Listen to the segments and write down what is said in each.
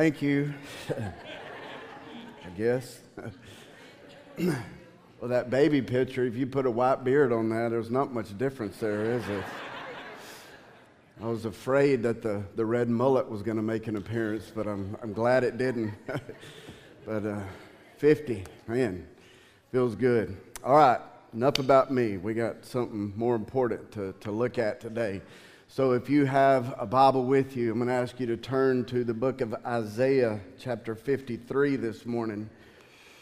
Thank you. I guess. well, that baby picture, if you put a white beard on that, there's not much difference there, is it? I was afraid that the, the red mullet was going to make an appearance, but I'm, I'm glad it didn't. but uh, 50, man, feels good. All right, enough about me. We got something more important to, to look at today. So if you have a Bible with you, I'm going to ask you to turn to the book of Isaiah, chapter 53, this morning.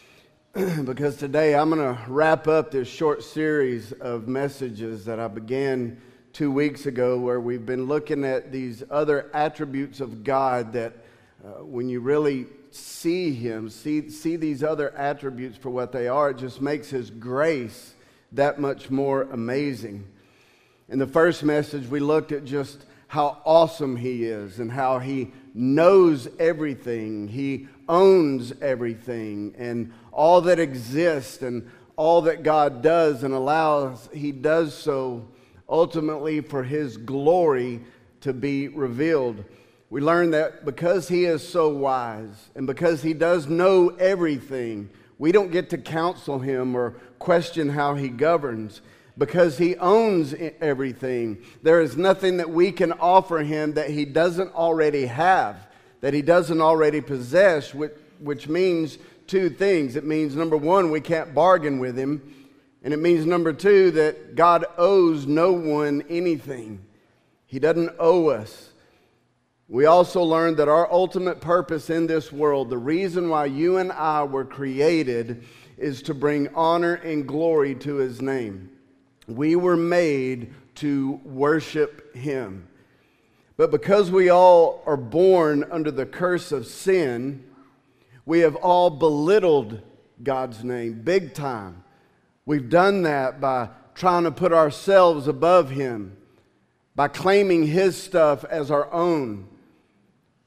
because today I'm going to wrap up this short series of messages that I began two weeks ago, where we've been looking at these other attributes of God that uh, when you really see Him, see, see these other attributes for what they are, it just makes His grace that much more amazing. In the first message, we looked at just how awesome He is and how He knows everything, He owns everything, and all that exists and all that God does and allows, He does so ultimately for His glory to be revealed. We learned that because He is so wise and because He does know everything, we don't get to counsel Him or question how He governs because he owns everything. There is nothing that we can offer him that he doesn't already have, that he doesn't already possess, which, which means two things. It means, number one, we can't bargain with him. And it means, number two, that God owes no one anything. He doesn't owe us. We also learned that our ultimate purpose in this world, the reason why you and I were created, is to bring honor and glory to his name. We were made to worship Him. But because we all are born under the curse of sin, we have all belittled God's name big time. We've done that by trying to put ourselves above Him, by claiming His stuff as our own.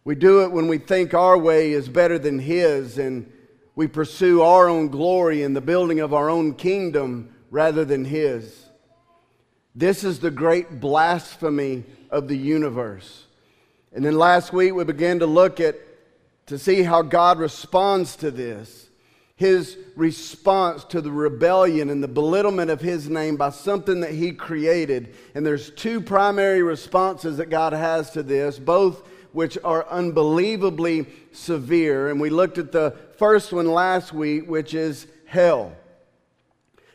We do it when we think our way is better than His, and we pursue our own glory in the building of our own kingdom rather than His. This is the great blasphemy of the universe. And then last week we began to look at to see how God responds to this. His response to the rebellion and the belittlement of his name by something that he created. And there's two primary responses that God has to this, both which are unbelievably severe. And we looked at the first one last week, which is hell.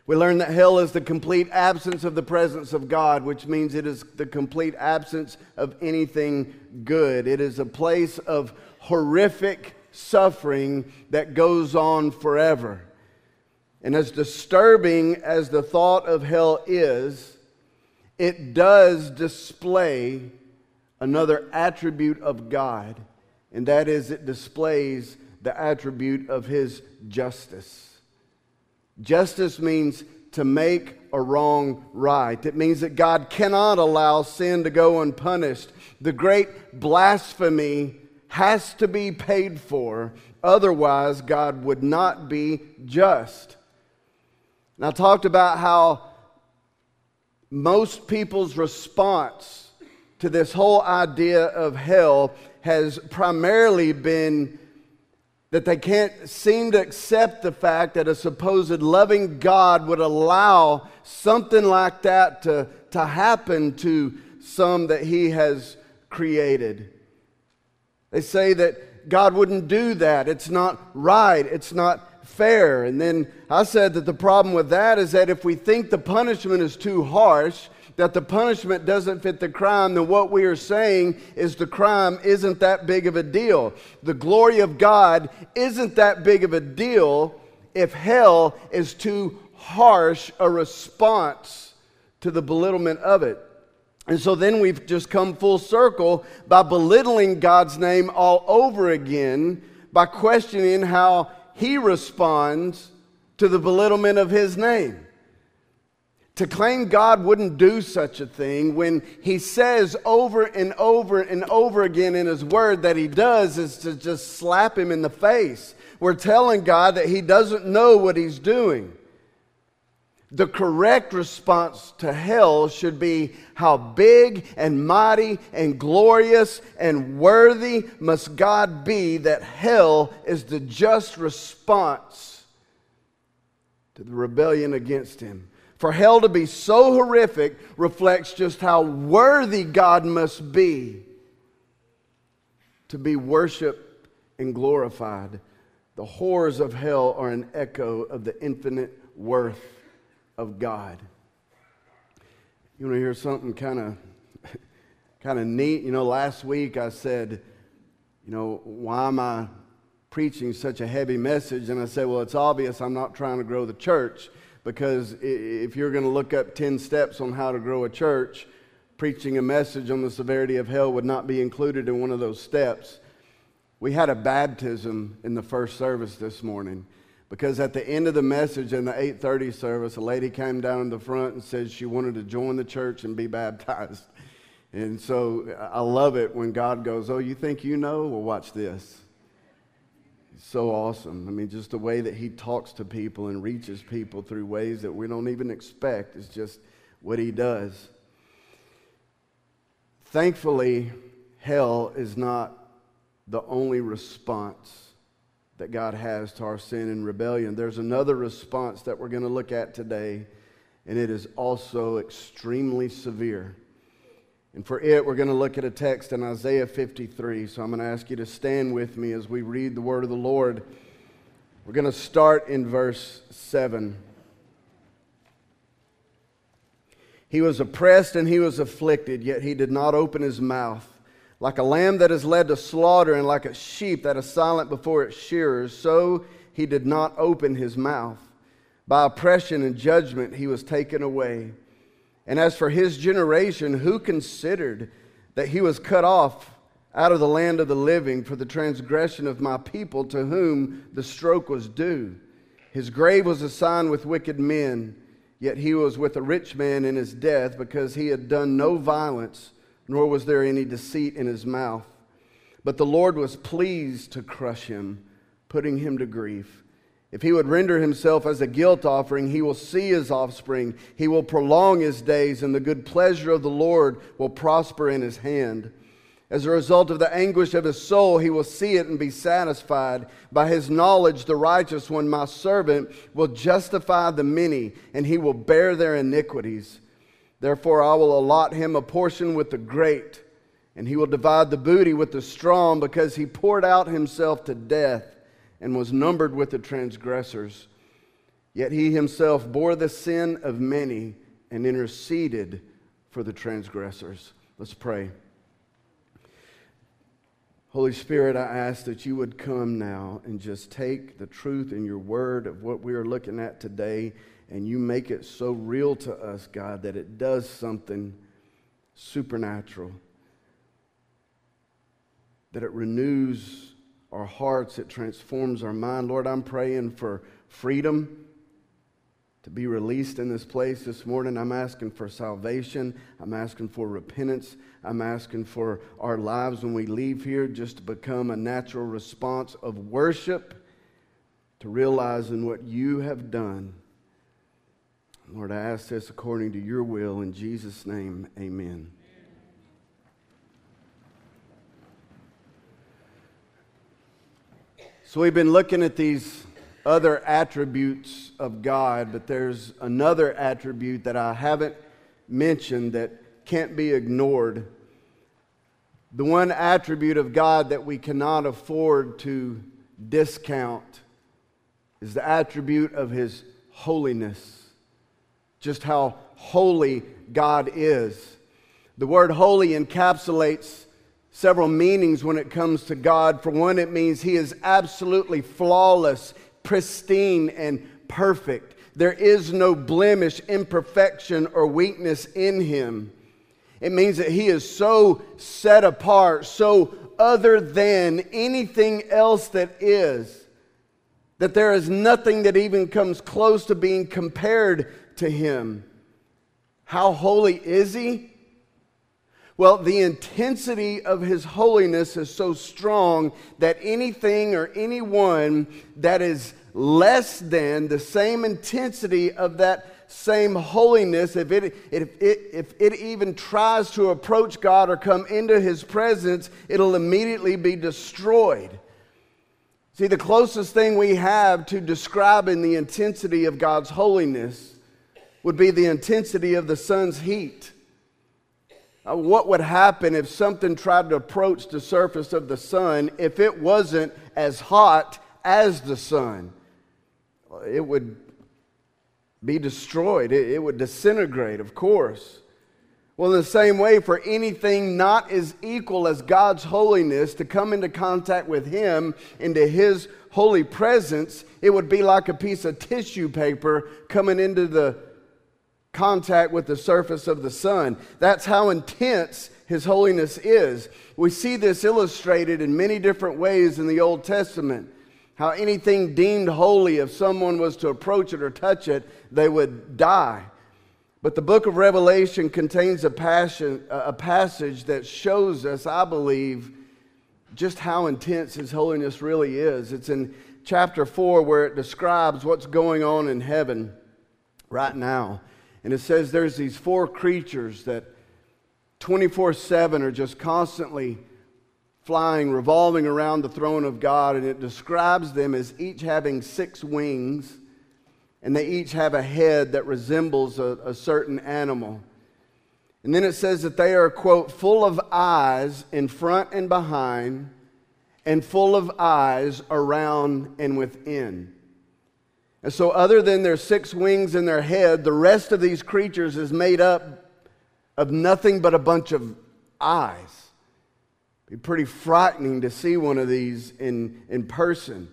We learn that hell is the complete absence of the presence of God, which means it is the complete absence of anything good. It is a place of horrific suffering that goes on forever. And as disturbing as the thought of hell is, it does display another attribute of God, and that is it displays the attribute of His justice. Justice means to make a wrong right. It means that God cannot allow sin to go unpunished. The great blasphemy has to be paid for, otherwise, God would not be just. And I talked about how most people's response to this whole idea of hell has primarily been that they can't seem to accept the fact that a supposed loving God would allow something like that to, to happen to some that He has created. They say that God wouldn't do that. It's not right. It's not fair. And then I said that the problem with that is that if we think the punishment is too harsh, that the punishment doesn't fit the crime, then what we are saying is the crime isn't that big of a deal. The glory of God isn't that big of a deal if hell is too harsh a response to the belittlement of it. And so then we've just come full circle by belittling God's name all over again by questioning how he responds to the belittlement of his name. To claim God wouldn't do such a thing when He says over and over and over again in His Word that He does is to just slap Him in the face. We're telling God that He doesn't know what He's doing. The correct response to hell should be how big and mighty and glorious and worthy must God be that hell is the just response to the rebellion against him. For hell to be so horrific reflects just how worthy God must be to be worshiped and glorified. The horrors of hell are an echo of the infinite worth of God. You want to hear something kind of kind of neat? You know, last week I said, you know, why am I preaching such a heavy message? And I said, well, it's obvious I'm not trying to grow the church because if you're going to look up 10 steps on how to grow a church, preaching a message on the severity of hell would not be included in one of those steps. We had a baptism in the first service this morning because at the end of the message in the 8:30 service a lady came down in the front and said she wanted to join the church and be baptized. And so I love it when God goes, "Oh, you think you know? Well, watch this." So awesome. I mean, just the way that he talks to people and reaches people through ways that we don't even expect is just what he does. Thankfully, hell is not the only response that God has to our sin and rebellion. There's another response that we're going to look at today, and it is also extremely severe. And for it, we're going to look at a text in Isaiah 53. So I'm going to ask you to stand with me as we read the word of the Lord. We're going to start in verse 7. He was oppressed and he was afflicted, yet he did not open his mouth. Like a lamb that is led to slaughter, and like a sheep that is silent before its shearers, so he did not open his mouth. By oppression and judgment he was taken away. And as for his generation, who considered that he was cut off out of the land of the living for the transgression of my people to whom the stroke was due? His grave was assigned with wicked men, yet he was with a rich man in his death because he had done no violence nor was there any deceit in his mouth. But the Lord was pleased to crush him, putting him to grief. If he would render himself as a guilt offering, he will see his offspring. He will prolong his days, and the good pleasure of the Lord will prosper in his hand. As a result of the anguish of his soul, he will see it and be satisfied. By his knowledge, the righteous one, my servant, will justify the many, and he will bear their iniquities. Therefore, I will allot him a portion with the great, and he will divide the booty with the strong, because he poured out himself to death and was numbered with the transgressors. Yet he himself bore the sin of many and interceded for the transgressors. Let's pray. Holy Spirit, I ask that you would come now and just take the truth in your word of what we are looking at today and you make it so real to us, God, that it does something supernatural, that it renews our hearts, it transforms our mind. Lord, I'm praying for freedom to be released in this place this morning. I'm asking for salvation. I'm asking for repentance. I'm asking for our lives when we leave here just to become a natural response of worship to realizing what you have done Lord, I ask this according to your will. In Jesus' name, amen. So we've been looking at these other attributes of God, but there's another attribute that I haven't mentioned that can't be ignored. The one attribute of God that we cannot afford to discount is the attribute of His holiness just how holy God is. The word holy encapsulates several meanings when it comes to God. For one, it means He is absolutely flawless, pristine, and perfect. There is no blemish, imperfection, or weakness in Him. It means that He is so set apart, so other than anything else that is, that there is nothing that even comes close to being compared to him. How holy is he? Well, the intensity of his holiness is so strong that anything or anyone that is less than the same intensity of that same holiness, if it, if, it, if it even tries to approach God or come into his presence, it'll immediately be destroyed. See, the closest thing we have to describing the intensity of God's holiness would be the intensity of the sun's heat. Uh, what would happen if something tried to approach the surface of the sun if it wasn't as hot as the sun? It would be destroyed, it, it would disintegrate, of course. Well, in the same way, for anything not as equal as God's holiness to come into contact with Him, into His holy presence, it would be like a piece of tissue paper coming into the contact with the surface of the sun. That's how intense His holiness is. We see this illustrated in many different ways in the Old Testament. How anything deemed holy, if someone was to approach it or touch it, they would die. But the book of Revelation contains a, passion, a passage that shows us, I believe, just how intense His holiness really is. It's in chapter 4 where it describes what's going on in heaven right now. And it says there's these four creatures that 24 7 are just constantly flying, revolving around the throne of God, and it describes them as each having six wings, and they each have a head that resembles a, a certain animal. And then it says that they are, quote, full of eyes in front and behind, and full of eyes around and within. And so, other than their six wings in their head, the rest of these creatures is made up of nothing but a bunch of eyes be pretty frightening to see one of these in, in person.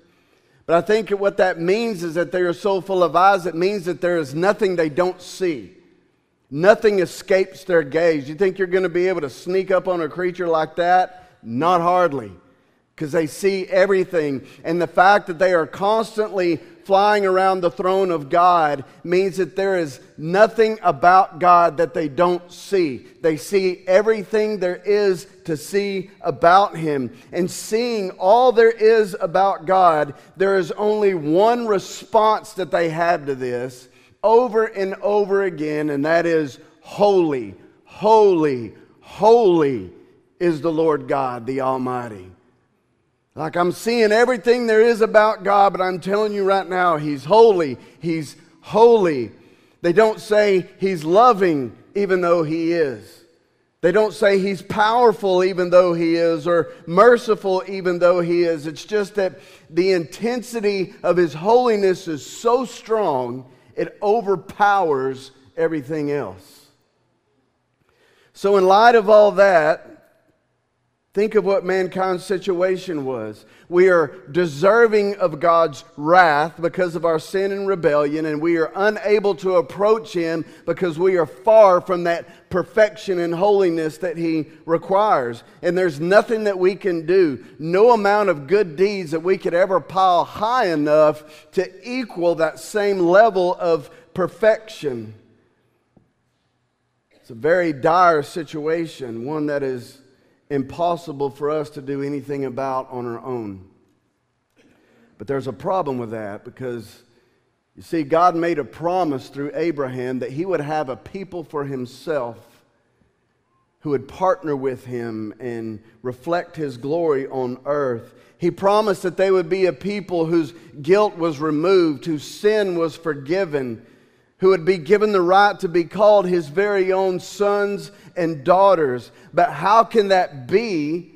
But I think what that means is that they are so full of eyes, it means that there is nothing they don't see. Nothing escapes their gaze. You think you're going to be able to sneak up on a creature like that? Not hardly, because they see everything. And the fact that they are constantly flying around the throne of God means that there is nothing about God that they don't see. They see everything there is to see about Him. And seeing all there is about God, there is only one response that they have to this over and over again, and that is holy, holy, holy is the Lord God, the Almighty. Like I'm seeing everything there is about God, but I'm telling you right now, He's holy. He's holy. They don't say He's loving, even though He is. They don't say He's powerful, even though He is, or merciful, even though He is. It's just that the intensity of His holiness is so strong, it overpowers everything else. So, in light of all that, Think of what mankind's situation was. We are deserving of God's wrath because of our sin and rebellion, and we are unable to approach Him because we are far from that perfection and holiness that He requires. And there's nothing that we can do, no amount of good deeds that we could ever pile high enough to equal that same level of perfection. It's a very dire situation, one that is impossible for us to do anything about on our own. But there's a problem with that because you see, God made a promise through Abraham that he would have a people for himself who would partner with him and reflect his glory on earth. He promised that they would be a people whose guilt was removed, whose sin was forgiven, who would be given the right to be called his very own sons and daughters. But how can that be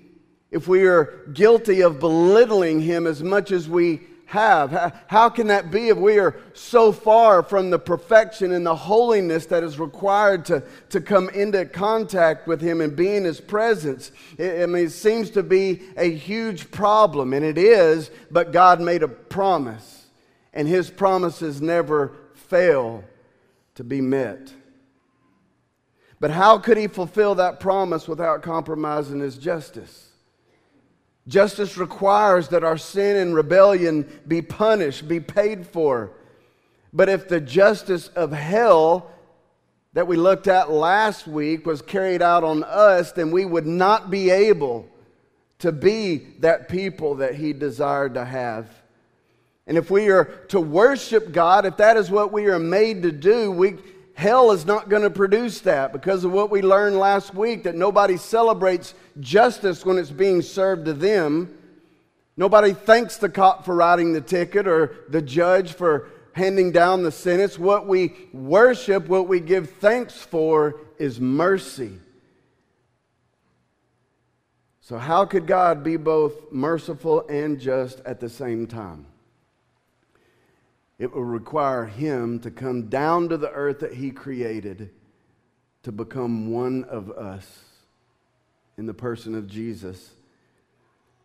if we are guilty of belittling him as much as we have? How can that be if we are so far from the perfection and the holiness that is required to, to come into contact with Him and be in His presence? I mean, it seems to be a huge problem, and it is, but God made a promise, and His promises never fail to be met. But how could he fulfill that promise without compromising his justice? Justice requires that our sin and rebellion be punished, be paid for. But if the justice of hell that we looked at last week was carried out on us, then we would not be able to be that people that he desired to have. And if we are to worship God, if that is what we are made to do, we, hell is not going to produce that because of what we learned last week that nobody celebrates justice when it's being served to them. Nobody thanks the cop for writing the ticket or the judge for handing down the sentence. What we worship, what we give thanks for, is mercy. So, how could God be both merciful and just at the same time? It will require him to come down to the earth that he created to become one of us in the person of Jesus.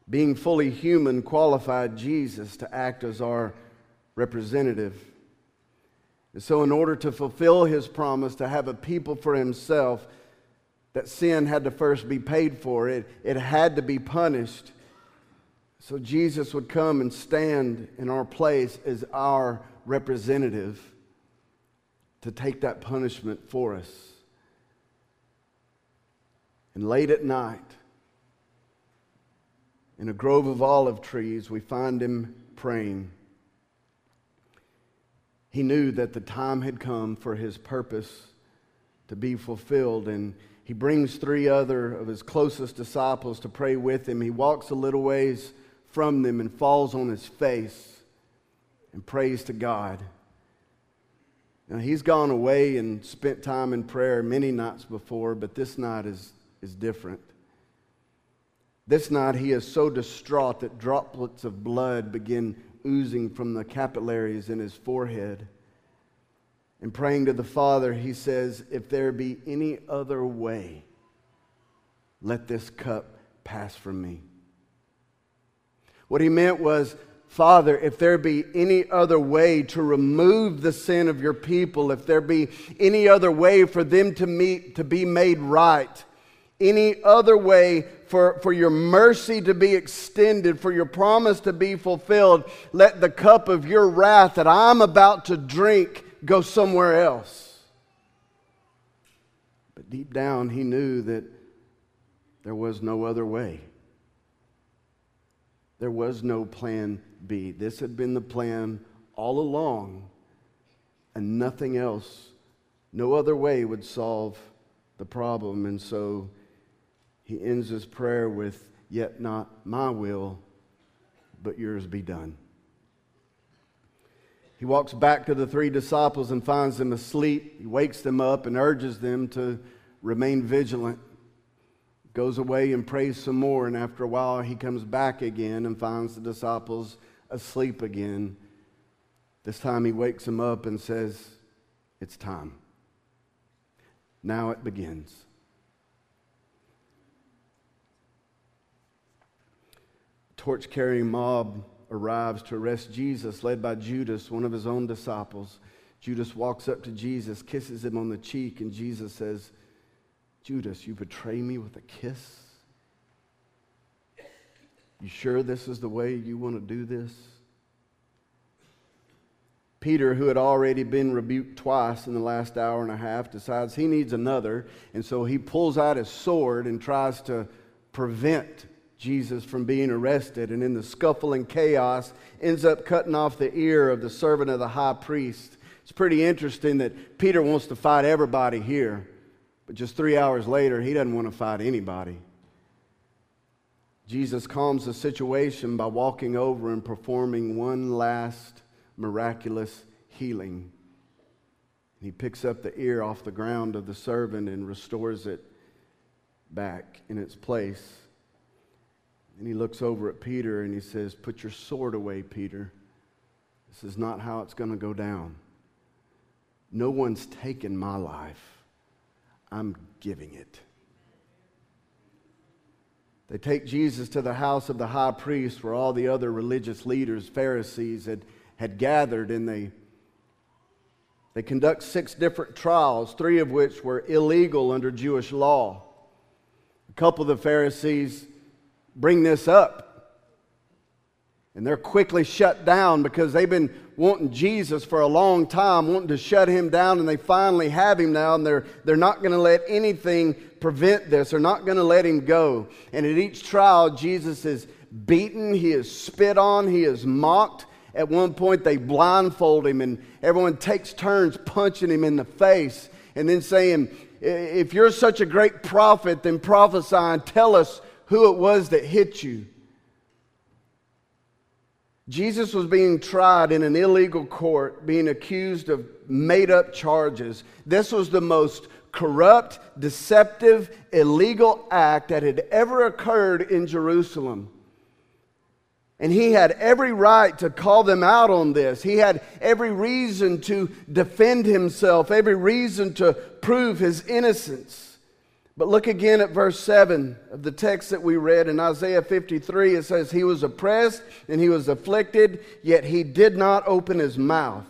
Being fully human qualified Jesus to act as our representative. And so, in order to fulfill his promise to have a people for himself, that sin had to first be paid for, it, it had to be punished. So Jesus would come and stand in our place as our representative to take that punishment for us. And late at night, in a grove of olive trees, we find him praying. He knew that the time had come for his purpose to be fulfilled, and he brings three other of his closest disciples to pray with him. He walks a little ways from them and falls on his face and prays to God. Now, he's gone away and spent time in prayer many nights before, but this night is, is different. This night, he is so distraught that droplets of blood begin oozing from the capillaries in his forehead. And praying to the Father, he says, If there be any other way, let this cup pass from me. What he meant was, Father, if there be any other way to remove the sin of your people, if there be any other way for them to meet, to be made right, any other way for, for your mercy to be extended, for your promise to be fulfilled, let the cup of your wrath that I'm about to drink go somewhere else. But deep down, he knew that there was no other way. There was no plan B. This had been the plan all along, and nothing else, no other way would solve the problem. And so he ends his prayer with, Yet not my will, but yours be done. He walks back to the three disciples and finds them asleep. He wakes them up and urges them to remain vigilant goes away and prays some more, and after a while he comes back again and finds the disciples asleep again. This time he wakes them up and says, It's time. Now it begins. Torch carrying mob arrives to arrest Jesus, led by Judas, one of his own disciples. Judas walks up to Jesus, kisses him on the cheek, and Jesus says, Judas, you betray me with a kiss? You sure this is the way you want to do this? Peter, who had already been rebuked twice in the last hour and a half, decides he needs another, and so he pulls out his sword and tries to prevent Jesus from being arrested. And in the scuffle and chaos, ends up cutting off the ear of the servant of the high priest. It's pretty interesting that Peter wants to fight everybody here. But just three hours later, he doesn't want to fight anybody. Jesus calms the situation by walking over and performing one last miraculous healing. He picks up the ear off the ground of the servant and restores it back in its place. And he looks over at Peter and he says, Put your sword away, Peter. This is not how it's going to go down. No one's taken my life. I'm giving it. They take Jesus to the house of the high priest where all the other religious leaders, Pharisees, had, had gathered, and they, they conduct six different trials, three of which were illegal under Jewish law. A couple of the Pharisees bring this up and they're quickly shut down because they've been wanting Jesus for a long time, wanting to shut him down, and they finally have him now, and they're, they're not going to let anything prevent this. They're not going to let him go. And at each trial, Jesus is beaten, he is spit on, he is mocked, At one point, they blindfold him, and everyone takes turns punching him in the face and then saying, If you're such a great prophet, then prophesy and tell us who it was that hit you. Jesus was being tried in an illegal court, being accused of made up charges. This was the most corrupt, deceptive, illegal act that had ever occurred in Jerusalem. And he had every right to call them out on this. He had every reason to defend himself, every reason to prove his innocence. But look again at verse 7 of the text that we read in Isaiah 53. It says, He was oppressed and he was afflicted, yet he did not open his mouth.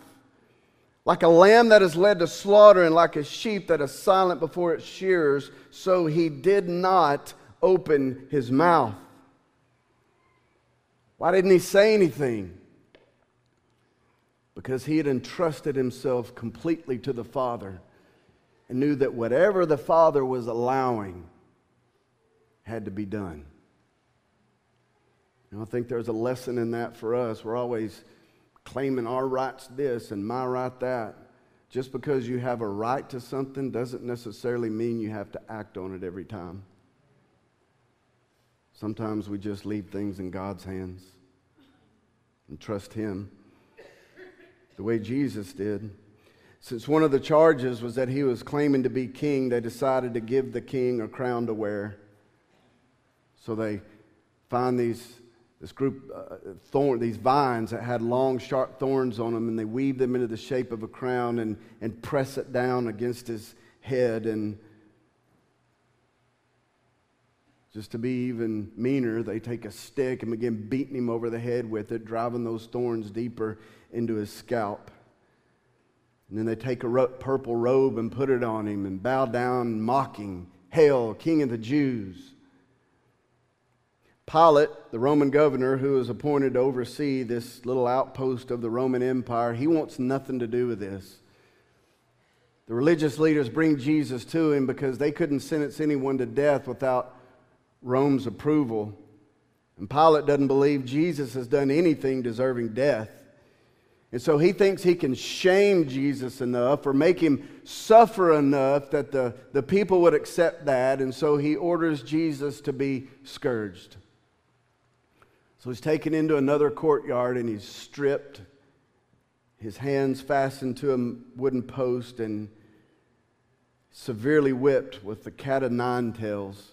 Like a lamb that is led to slaughter and like a sheep that is silent before its shearers, so he did not open his mouth. Why didn't he say anything? Because he had entrusted himself completely to the Father and knew that whatever the Father was allowing had to be done. And I think there's a lesson in that for us. We're always claiming our rights this and my right that. Just because you have a right to something doesn't necessarily mean you have to act on it every time. Sometimes we just leave things in God's hands and trust Him the way Jesus did. Since one of the charges was that he was claiming to be king, they decided to give the king a crown to wear. So they find these, this group, uh, thorn, these vines that had long, sharp thorns on them, and they weave them into the shape of a crown and, and press it down against his head. And just to be even meaner, they take a stick and begin beating him over the head with it, driving those thorns deeper into his scalp. And then they take a ro- purple robe and put it on him and bow down, mocking, Hail, King of the Jews. Pilate, the Roman governor who was appointed to oversee this little outpost of the Roman Empire, he wants nothing to do with this. The religious leaders bring Jesus to him because they couldn't sentence anyone to death without Rome's approval. And Pilate doesn't believe Jesus has done anything deserving death. And so he thinks he can shame Jesus enough or make him suffer enough that the, the people would accept that. And so he orders Jesus to be scourged. So he's taken into another courtyard and he's stripped, his hands fastened to a wooden post, and severely whipped with the cat of nine tails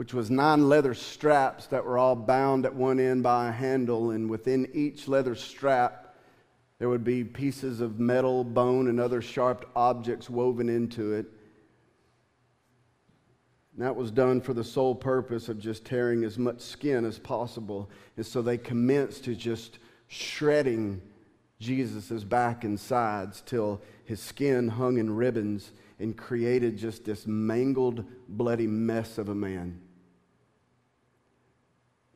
which was nine leather straps that were all bound at one end by a handle, and within each leather strap there would be pieces of metal, bone, and other sharp objects woven into it. And that was done for the sole purpose of just tearing as much skin as possible. And so they commenced to just shredding Jesus' back and sides till his skin hung in ribbons and created just this mangled, bloody mess of a man.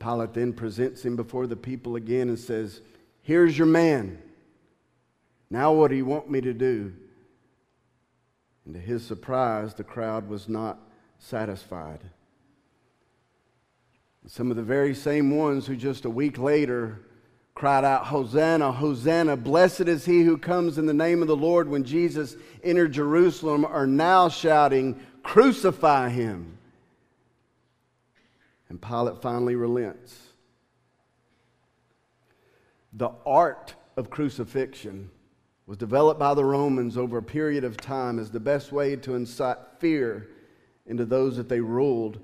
Pilate then presents him before the people again and says, Here's your man. Now, what do you want me to do? And to his surprise, the crowd was not satisfied. Some of the very same ones who just a week later cried out, Hosanna, Hosanna, blessed is he who comes in the name of the Lord when Jesus entered Jerusalem, are now shouting, Crucify him. And Pilate finally relents. The art of crucifixion was developed by the Romans over a period of time as the best way to incite fear into those that they ruled.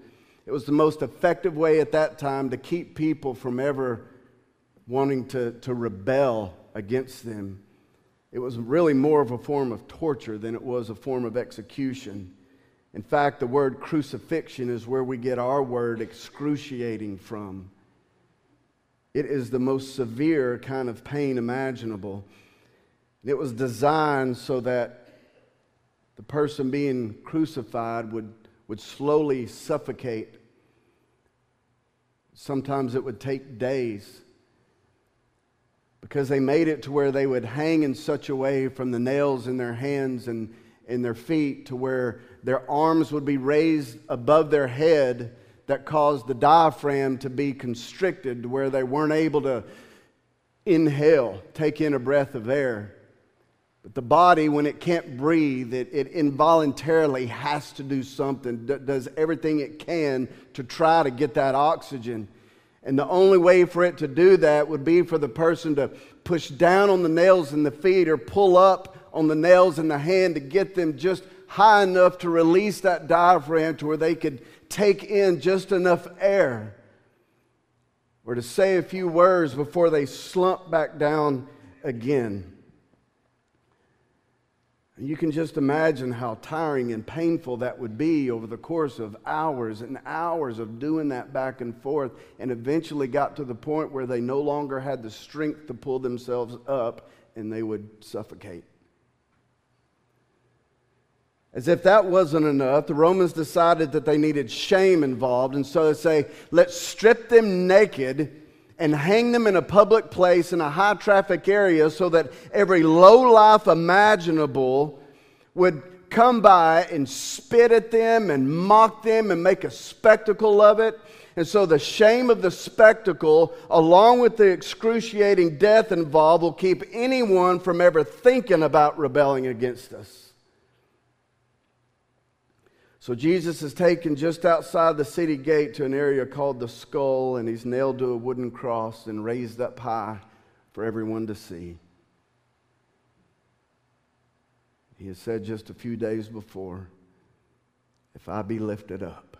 It was the most effective way at that time to keep people from ever wanting to, to rebel against them. It was really more of a form of torture than it was a form of execution. In fact, the word crucifixion is where we get our word excruciating from. It is the most severe kind of pain imaginable. It was designed so that the person being crucified would, would slowly suffocate. Sometimes it would take days because they made it to where they would hang in such a way from the nails in their hands and in their feet to where their arms would be raised above their head that caused the diaphragm to be constricted where they weren't able to inhale, take in a breath of air. But the body, when it can't breathe, it, it involuntarily has to do something, d- does everything it can to try to get that oxygen. And the only way for it to do that would be for the person to push down on the nails in the feet or pull up on the nails in the hand to get them just high enough to release that diaphragm to where they could take in just enough air or to say a few words before they slump back down again. You can just imagine how tiring and painful that would be over the course of hours and hours of doing that back and forth, and eventually got to the point where they no longer had the strength to pull themselves up and they would suffocate. As if that wasn't enough, the Romans decided that they needed shame involved, and so they say, let's strip them naked and hang them in a public place in a high traffic area so that every low life imaginable would come by and spit at them and mock them and make a spectacle of it. And so the shame of the spectacle, along with the excruciating death involved, will keep anyone from ever thinking about rebelling against us. So Jesus is taken just outside the city gate to an area called the skull, and he's nailed to a wooden cross and raised up high for everyone to see. He has said just a few days before, if I be lifted up,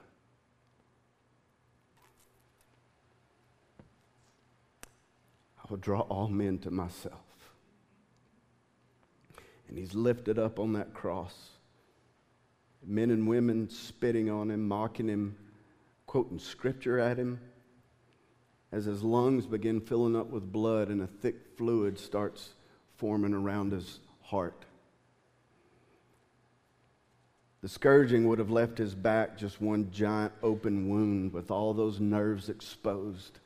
I will draw all men to myself. And he's lifted up on that cross men and women spitting on him, mocking him, quoting scripture at him. As his lungs begin filling up with blood and a thick fluid starts forming around his heart. The scourging would have left his back just one giant open wound with all those nerves exposed.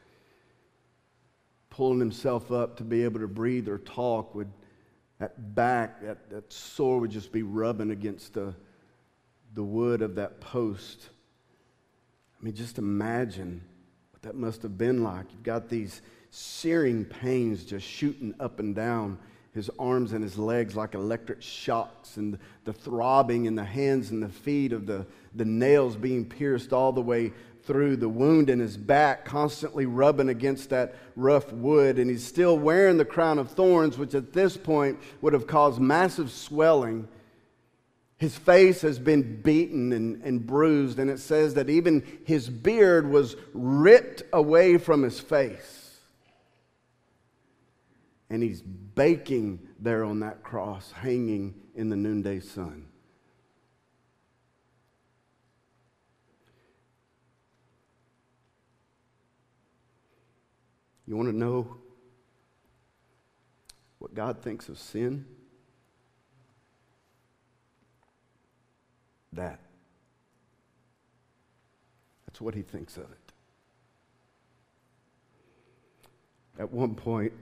Pulling himself up to be able to breathe or talk would, that back, that, that sore would just be rubbing against the, the wood of that post. I mean, just imagine what that must have been like. You've got these searing pains just shooting up and down his arms and his legs like electric shocks, and the throbbing in the hands and the feet of the, the nails being pierced all the way through the wound in his back, constantly rubbing against that rough wood. And he's still wearing the crown of thorns, which at this point would have caused massive swelling his face has been beaten and, and bruised, and it says that even his beard was ripped away from his face. And he's baking there on that cross, hanging in the noonday sun. You want to know what God thinks of sin? That. That's what he thinks of it. At one point,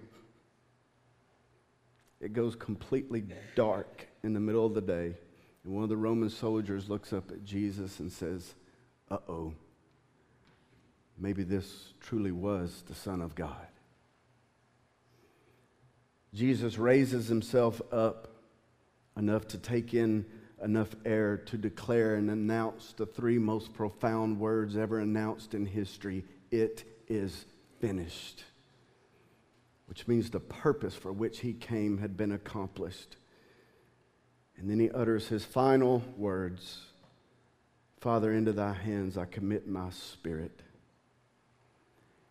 it goes completely dark in the middle of the day, and one of the Roman soldiers looks up at Jesus and says, Uh oh, maybe this truly was the Son of God. Jesus raises himself up enough to take in enough air to declare and announce the three most profound words ever announced in history it is finished. Which means the purpose for which he came had been accomplished. And then he utters his final words Father, into thy hands I commit my spirit.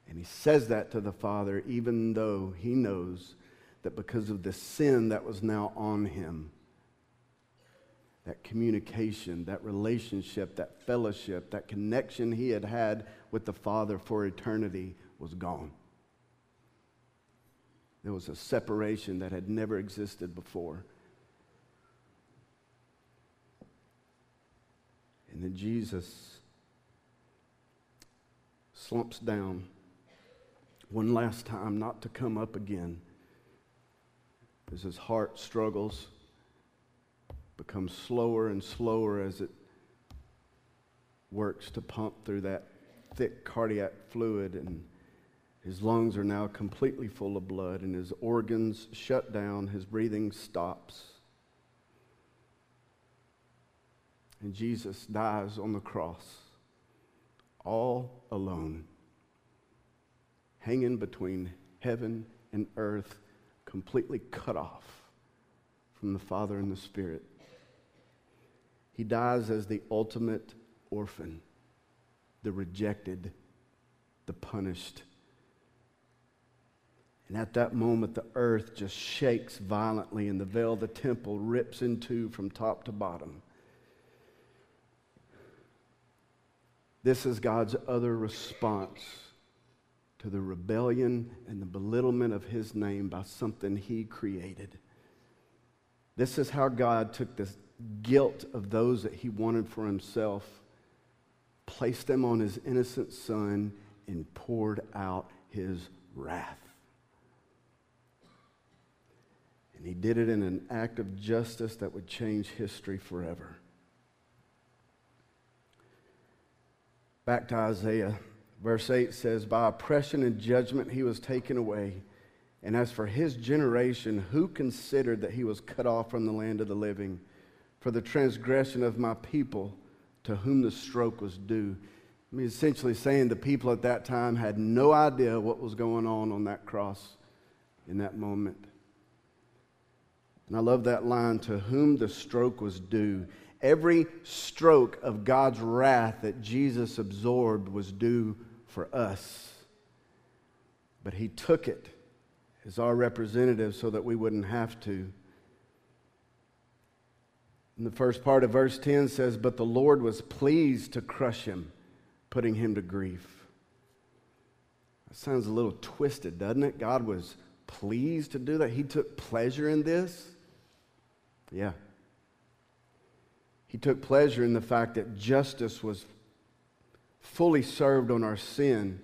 And he says that to the Father, even though he knows that because of the sin that was now on him, that communication, that relationship, that fellowship, that connection he had had with the Father for eternity was gone. There was a separation that had never existed before. And then Jesus slumps down one last time, not to come up again, as his heart struggles becomes slower and slower as it works to pump through that thick cardiac fluid. And His lungs are now completely full of blood, and his organs shut down. His breathing stops. And Jesus dies on the cross, all alone, hanging between heaven and earth, completely cut off from the Father and the Spirit. He dies as the ultimate orphan, the rejected, the punished and at that moment, the earth just shakes violently, and the veil of the temple rips in two from top to bottom. This is God's other response to the rebellion and the belittlement of his name by something he created. This is how God took the guilt of those that he wanted for himself, placed them on his innocent son, and poured out his wrath. And he did it in an act of justice that would change history forever. Back to Isaiah. Verse 8 says, By oppression and judgment he was taken away. And as for his generation, who considered that he was cut off from the land of the living? For the transgression of my people, to whom the stroke was due. I mean, essentially saying the people at that time had no idea what was going on on that cross in that moment. And I love that line to whom the stroke was due. Every stroke of God's wrath that Jesus absorbed was due for us. But he took it as our representative so that we wouldn't have to. And the first part of verse 10 says, But the Lord was pleased to crush him, putting him to grief. That sounds a little twisted, doesn't it? God was pleased to do that. He took pleasure in this. Yeah. He took pleasure in the fact that justice was fully served on our sin.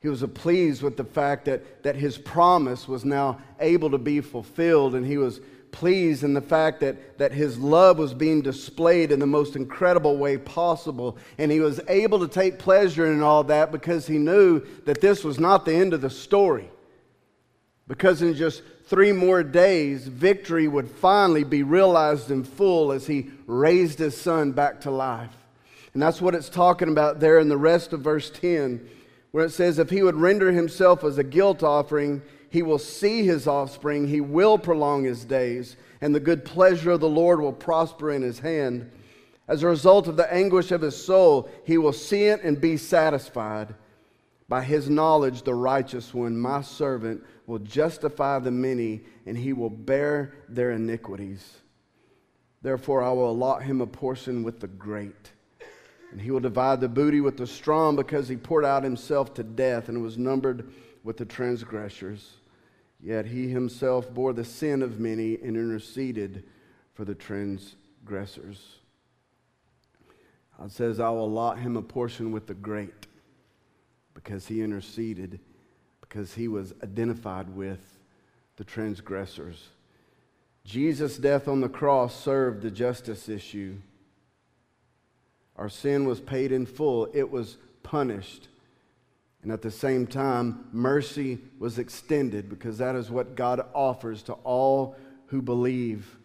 He was pleased with the fact that, that his promise was now able to be fulfilled, and he was pleased in the fact that, that his love was being displayed in the most incredible way possible. And he was able to take pleasure in all that because he knew that this was not the end of the story. Because in just three more days, victory would finally be realized in full as he raised his son back to life. And that's what it's talking about there in the rest of verse 10, where it says, If he would render himself as a guilt offering, he will see his offspring, he will prolong his days, and the good pleasure of the Lord will prosper in his hand. As a result of the anguish of his soul, he will see it and be satisfied. By his knowledge, the righteous one, my servant, will justify the many, and he will bear their iniquities. Therefore, I will allot him a portion with the great. And he will divide the booty with the strong because he poured out himself to death and was numbered with the transgressors. Yet he himself bore the sin of many and interceded for the transgressors. God says, I will allot him a portion with the great because he interceded because he was identified with the transgressors. Jesus' death on the cross served the justice issue. Our sin was paid in full, it was punished. And at the same time, mercy was extended because that is what God offers to all who believe.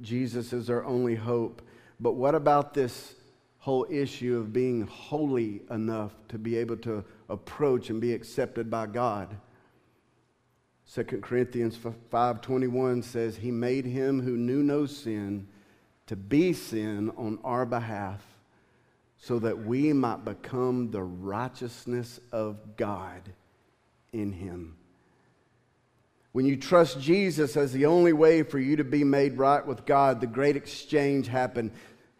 Jesus is our only hope. But what about this whole issue of being holy enough to be able to approach and be accepted by God. 2 Corinthians 5:21 says he made him who knew no sin to be sin on our behalf so that we might become the righteousness of God in him. When you trust Jesus as the only way for you to be made right with God, the great exchange happened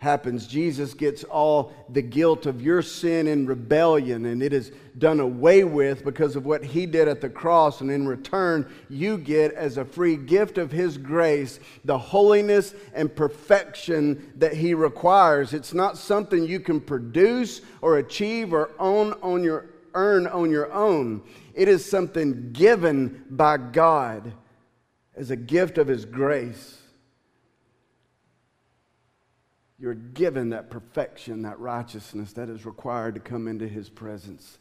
happens, Jesus gets all the guilt of your sin and rebellion, and it is done away with because of what he did at the cross. And in return, you get as a free gift of his grace the holiness and perfection that he requires. It's not something you can produce or achieve or own on your earn on your own. It is something given by God as a gift of his grace. You're given that perfection, that righteousness that is required to come into His presence.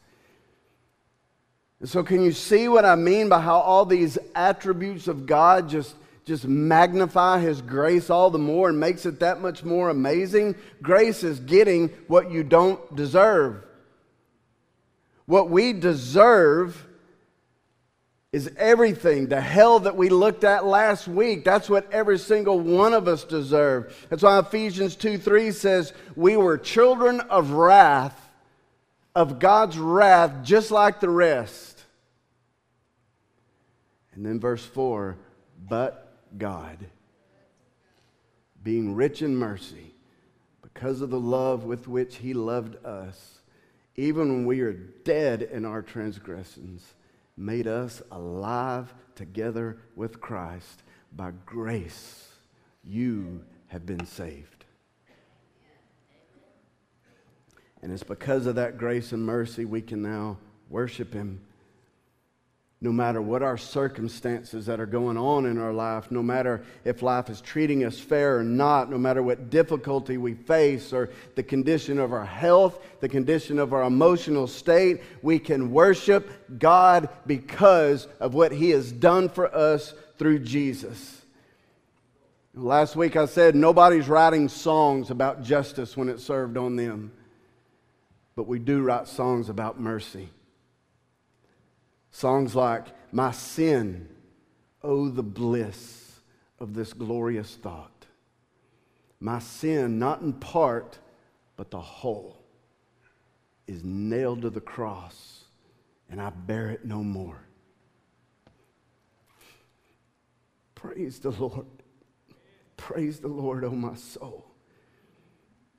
And So, can you see what I mean by how all these attributes of God just, just magnify His grace all the more and makes it that much more amazing? Grace is getting what you don't deserve. What we deserve is everything. The hell that we looked at last week, that's what every single one of us deserve. That's why Ephesians 2 3 says, We were children of wrath, of God's wrath, just like the rest. And then verse 4 But God, being rich in mercy, because of the love with which He loved us, even when we are dead in our transgressions, made us alive together with Christ. By grace, you have been saved. And it's because of that grace and mercy we can now worship Him no matter what our circumstances that are going on in our life, no matter if life is treating us fair or not, no matter what difficulty we face or the condition of our health, the condition of our emotional state, we can worship God because of what He has done for us through Jesus. Last week I said nobody's writing songs about justice when it's served on them, but we do write songs about mercy. Songs like, My sin, oh, the bliss of this glorious thought. My sin, not in part, but the whole, is nailed to the cross, and I bear it no more. Praise the Lord. Praise the Lord, oh my soul.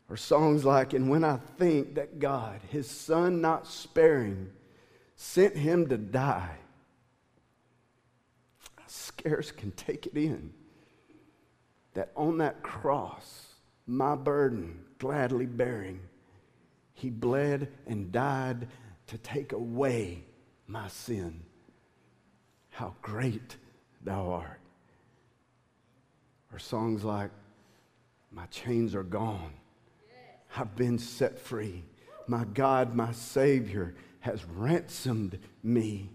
Or songs like, And when I think that God, his son not sparing, sent him to die, I scarce can take it in that on that cross, my burden gladly bearing, he bled and died to take away my sin. How great thou art. Or songs like, My chains are gone. I've been set free. My God, my Savior, has ransomed me.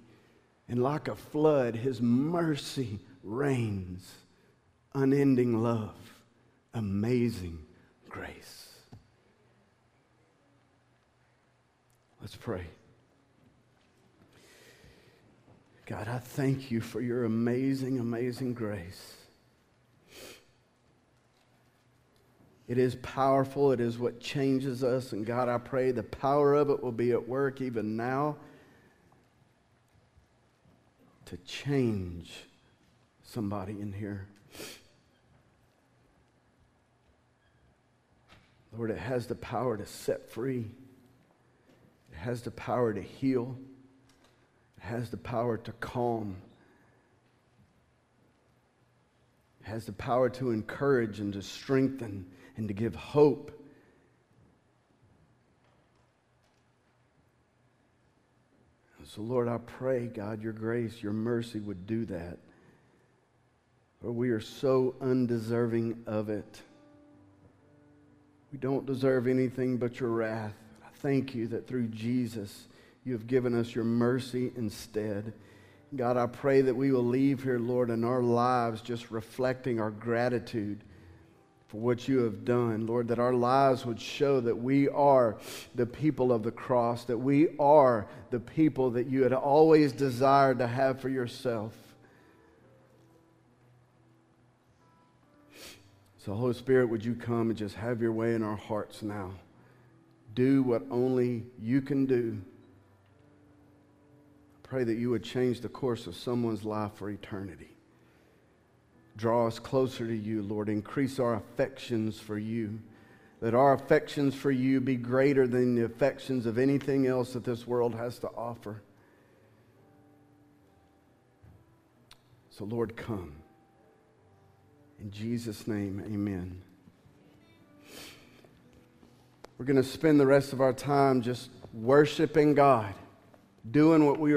And like a flood, his mercy reigns. Unending love, amazing grace. Let's pray. God, I thank you for your amazing, amazing grace. It is powerful. It is what changes us. And God, I pray the power of it will be at work even now to change somebody in here. Lord, it has the power to set free, it has the power to heal, it has the power to calm. It has the power to encourage and to strengthen and to give hope. So, Lord, I pray, God, your grace, your mercy would do that. For we are so undeserving of it. We don't deserve anything but your wrath. I thank you that through Jesus, you have given us your mercy instead. God, I pray that we will leave here, Lord, in our lives just reflecting our gratitude for what you have done. Lord, that our lives would show that we are the people of the cross, that we are the people that you had always desired to have for yourself. So, Holy Spirit, would you come and just have your way in our hearts now? Do what only you can do. I pray that you would change the course of someone's life for eternity. Draw us closer to you, Lord. Increase our affections for you. Let our affections for you be greater than the affections of anything else that this world has to offer. So, Lord, come. In Jesus' name, amen. We're going to spend the rest of our time just worshiping God, doing what we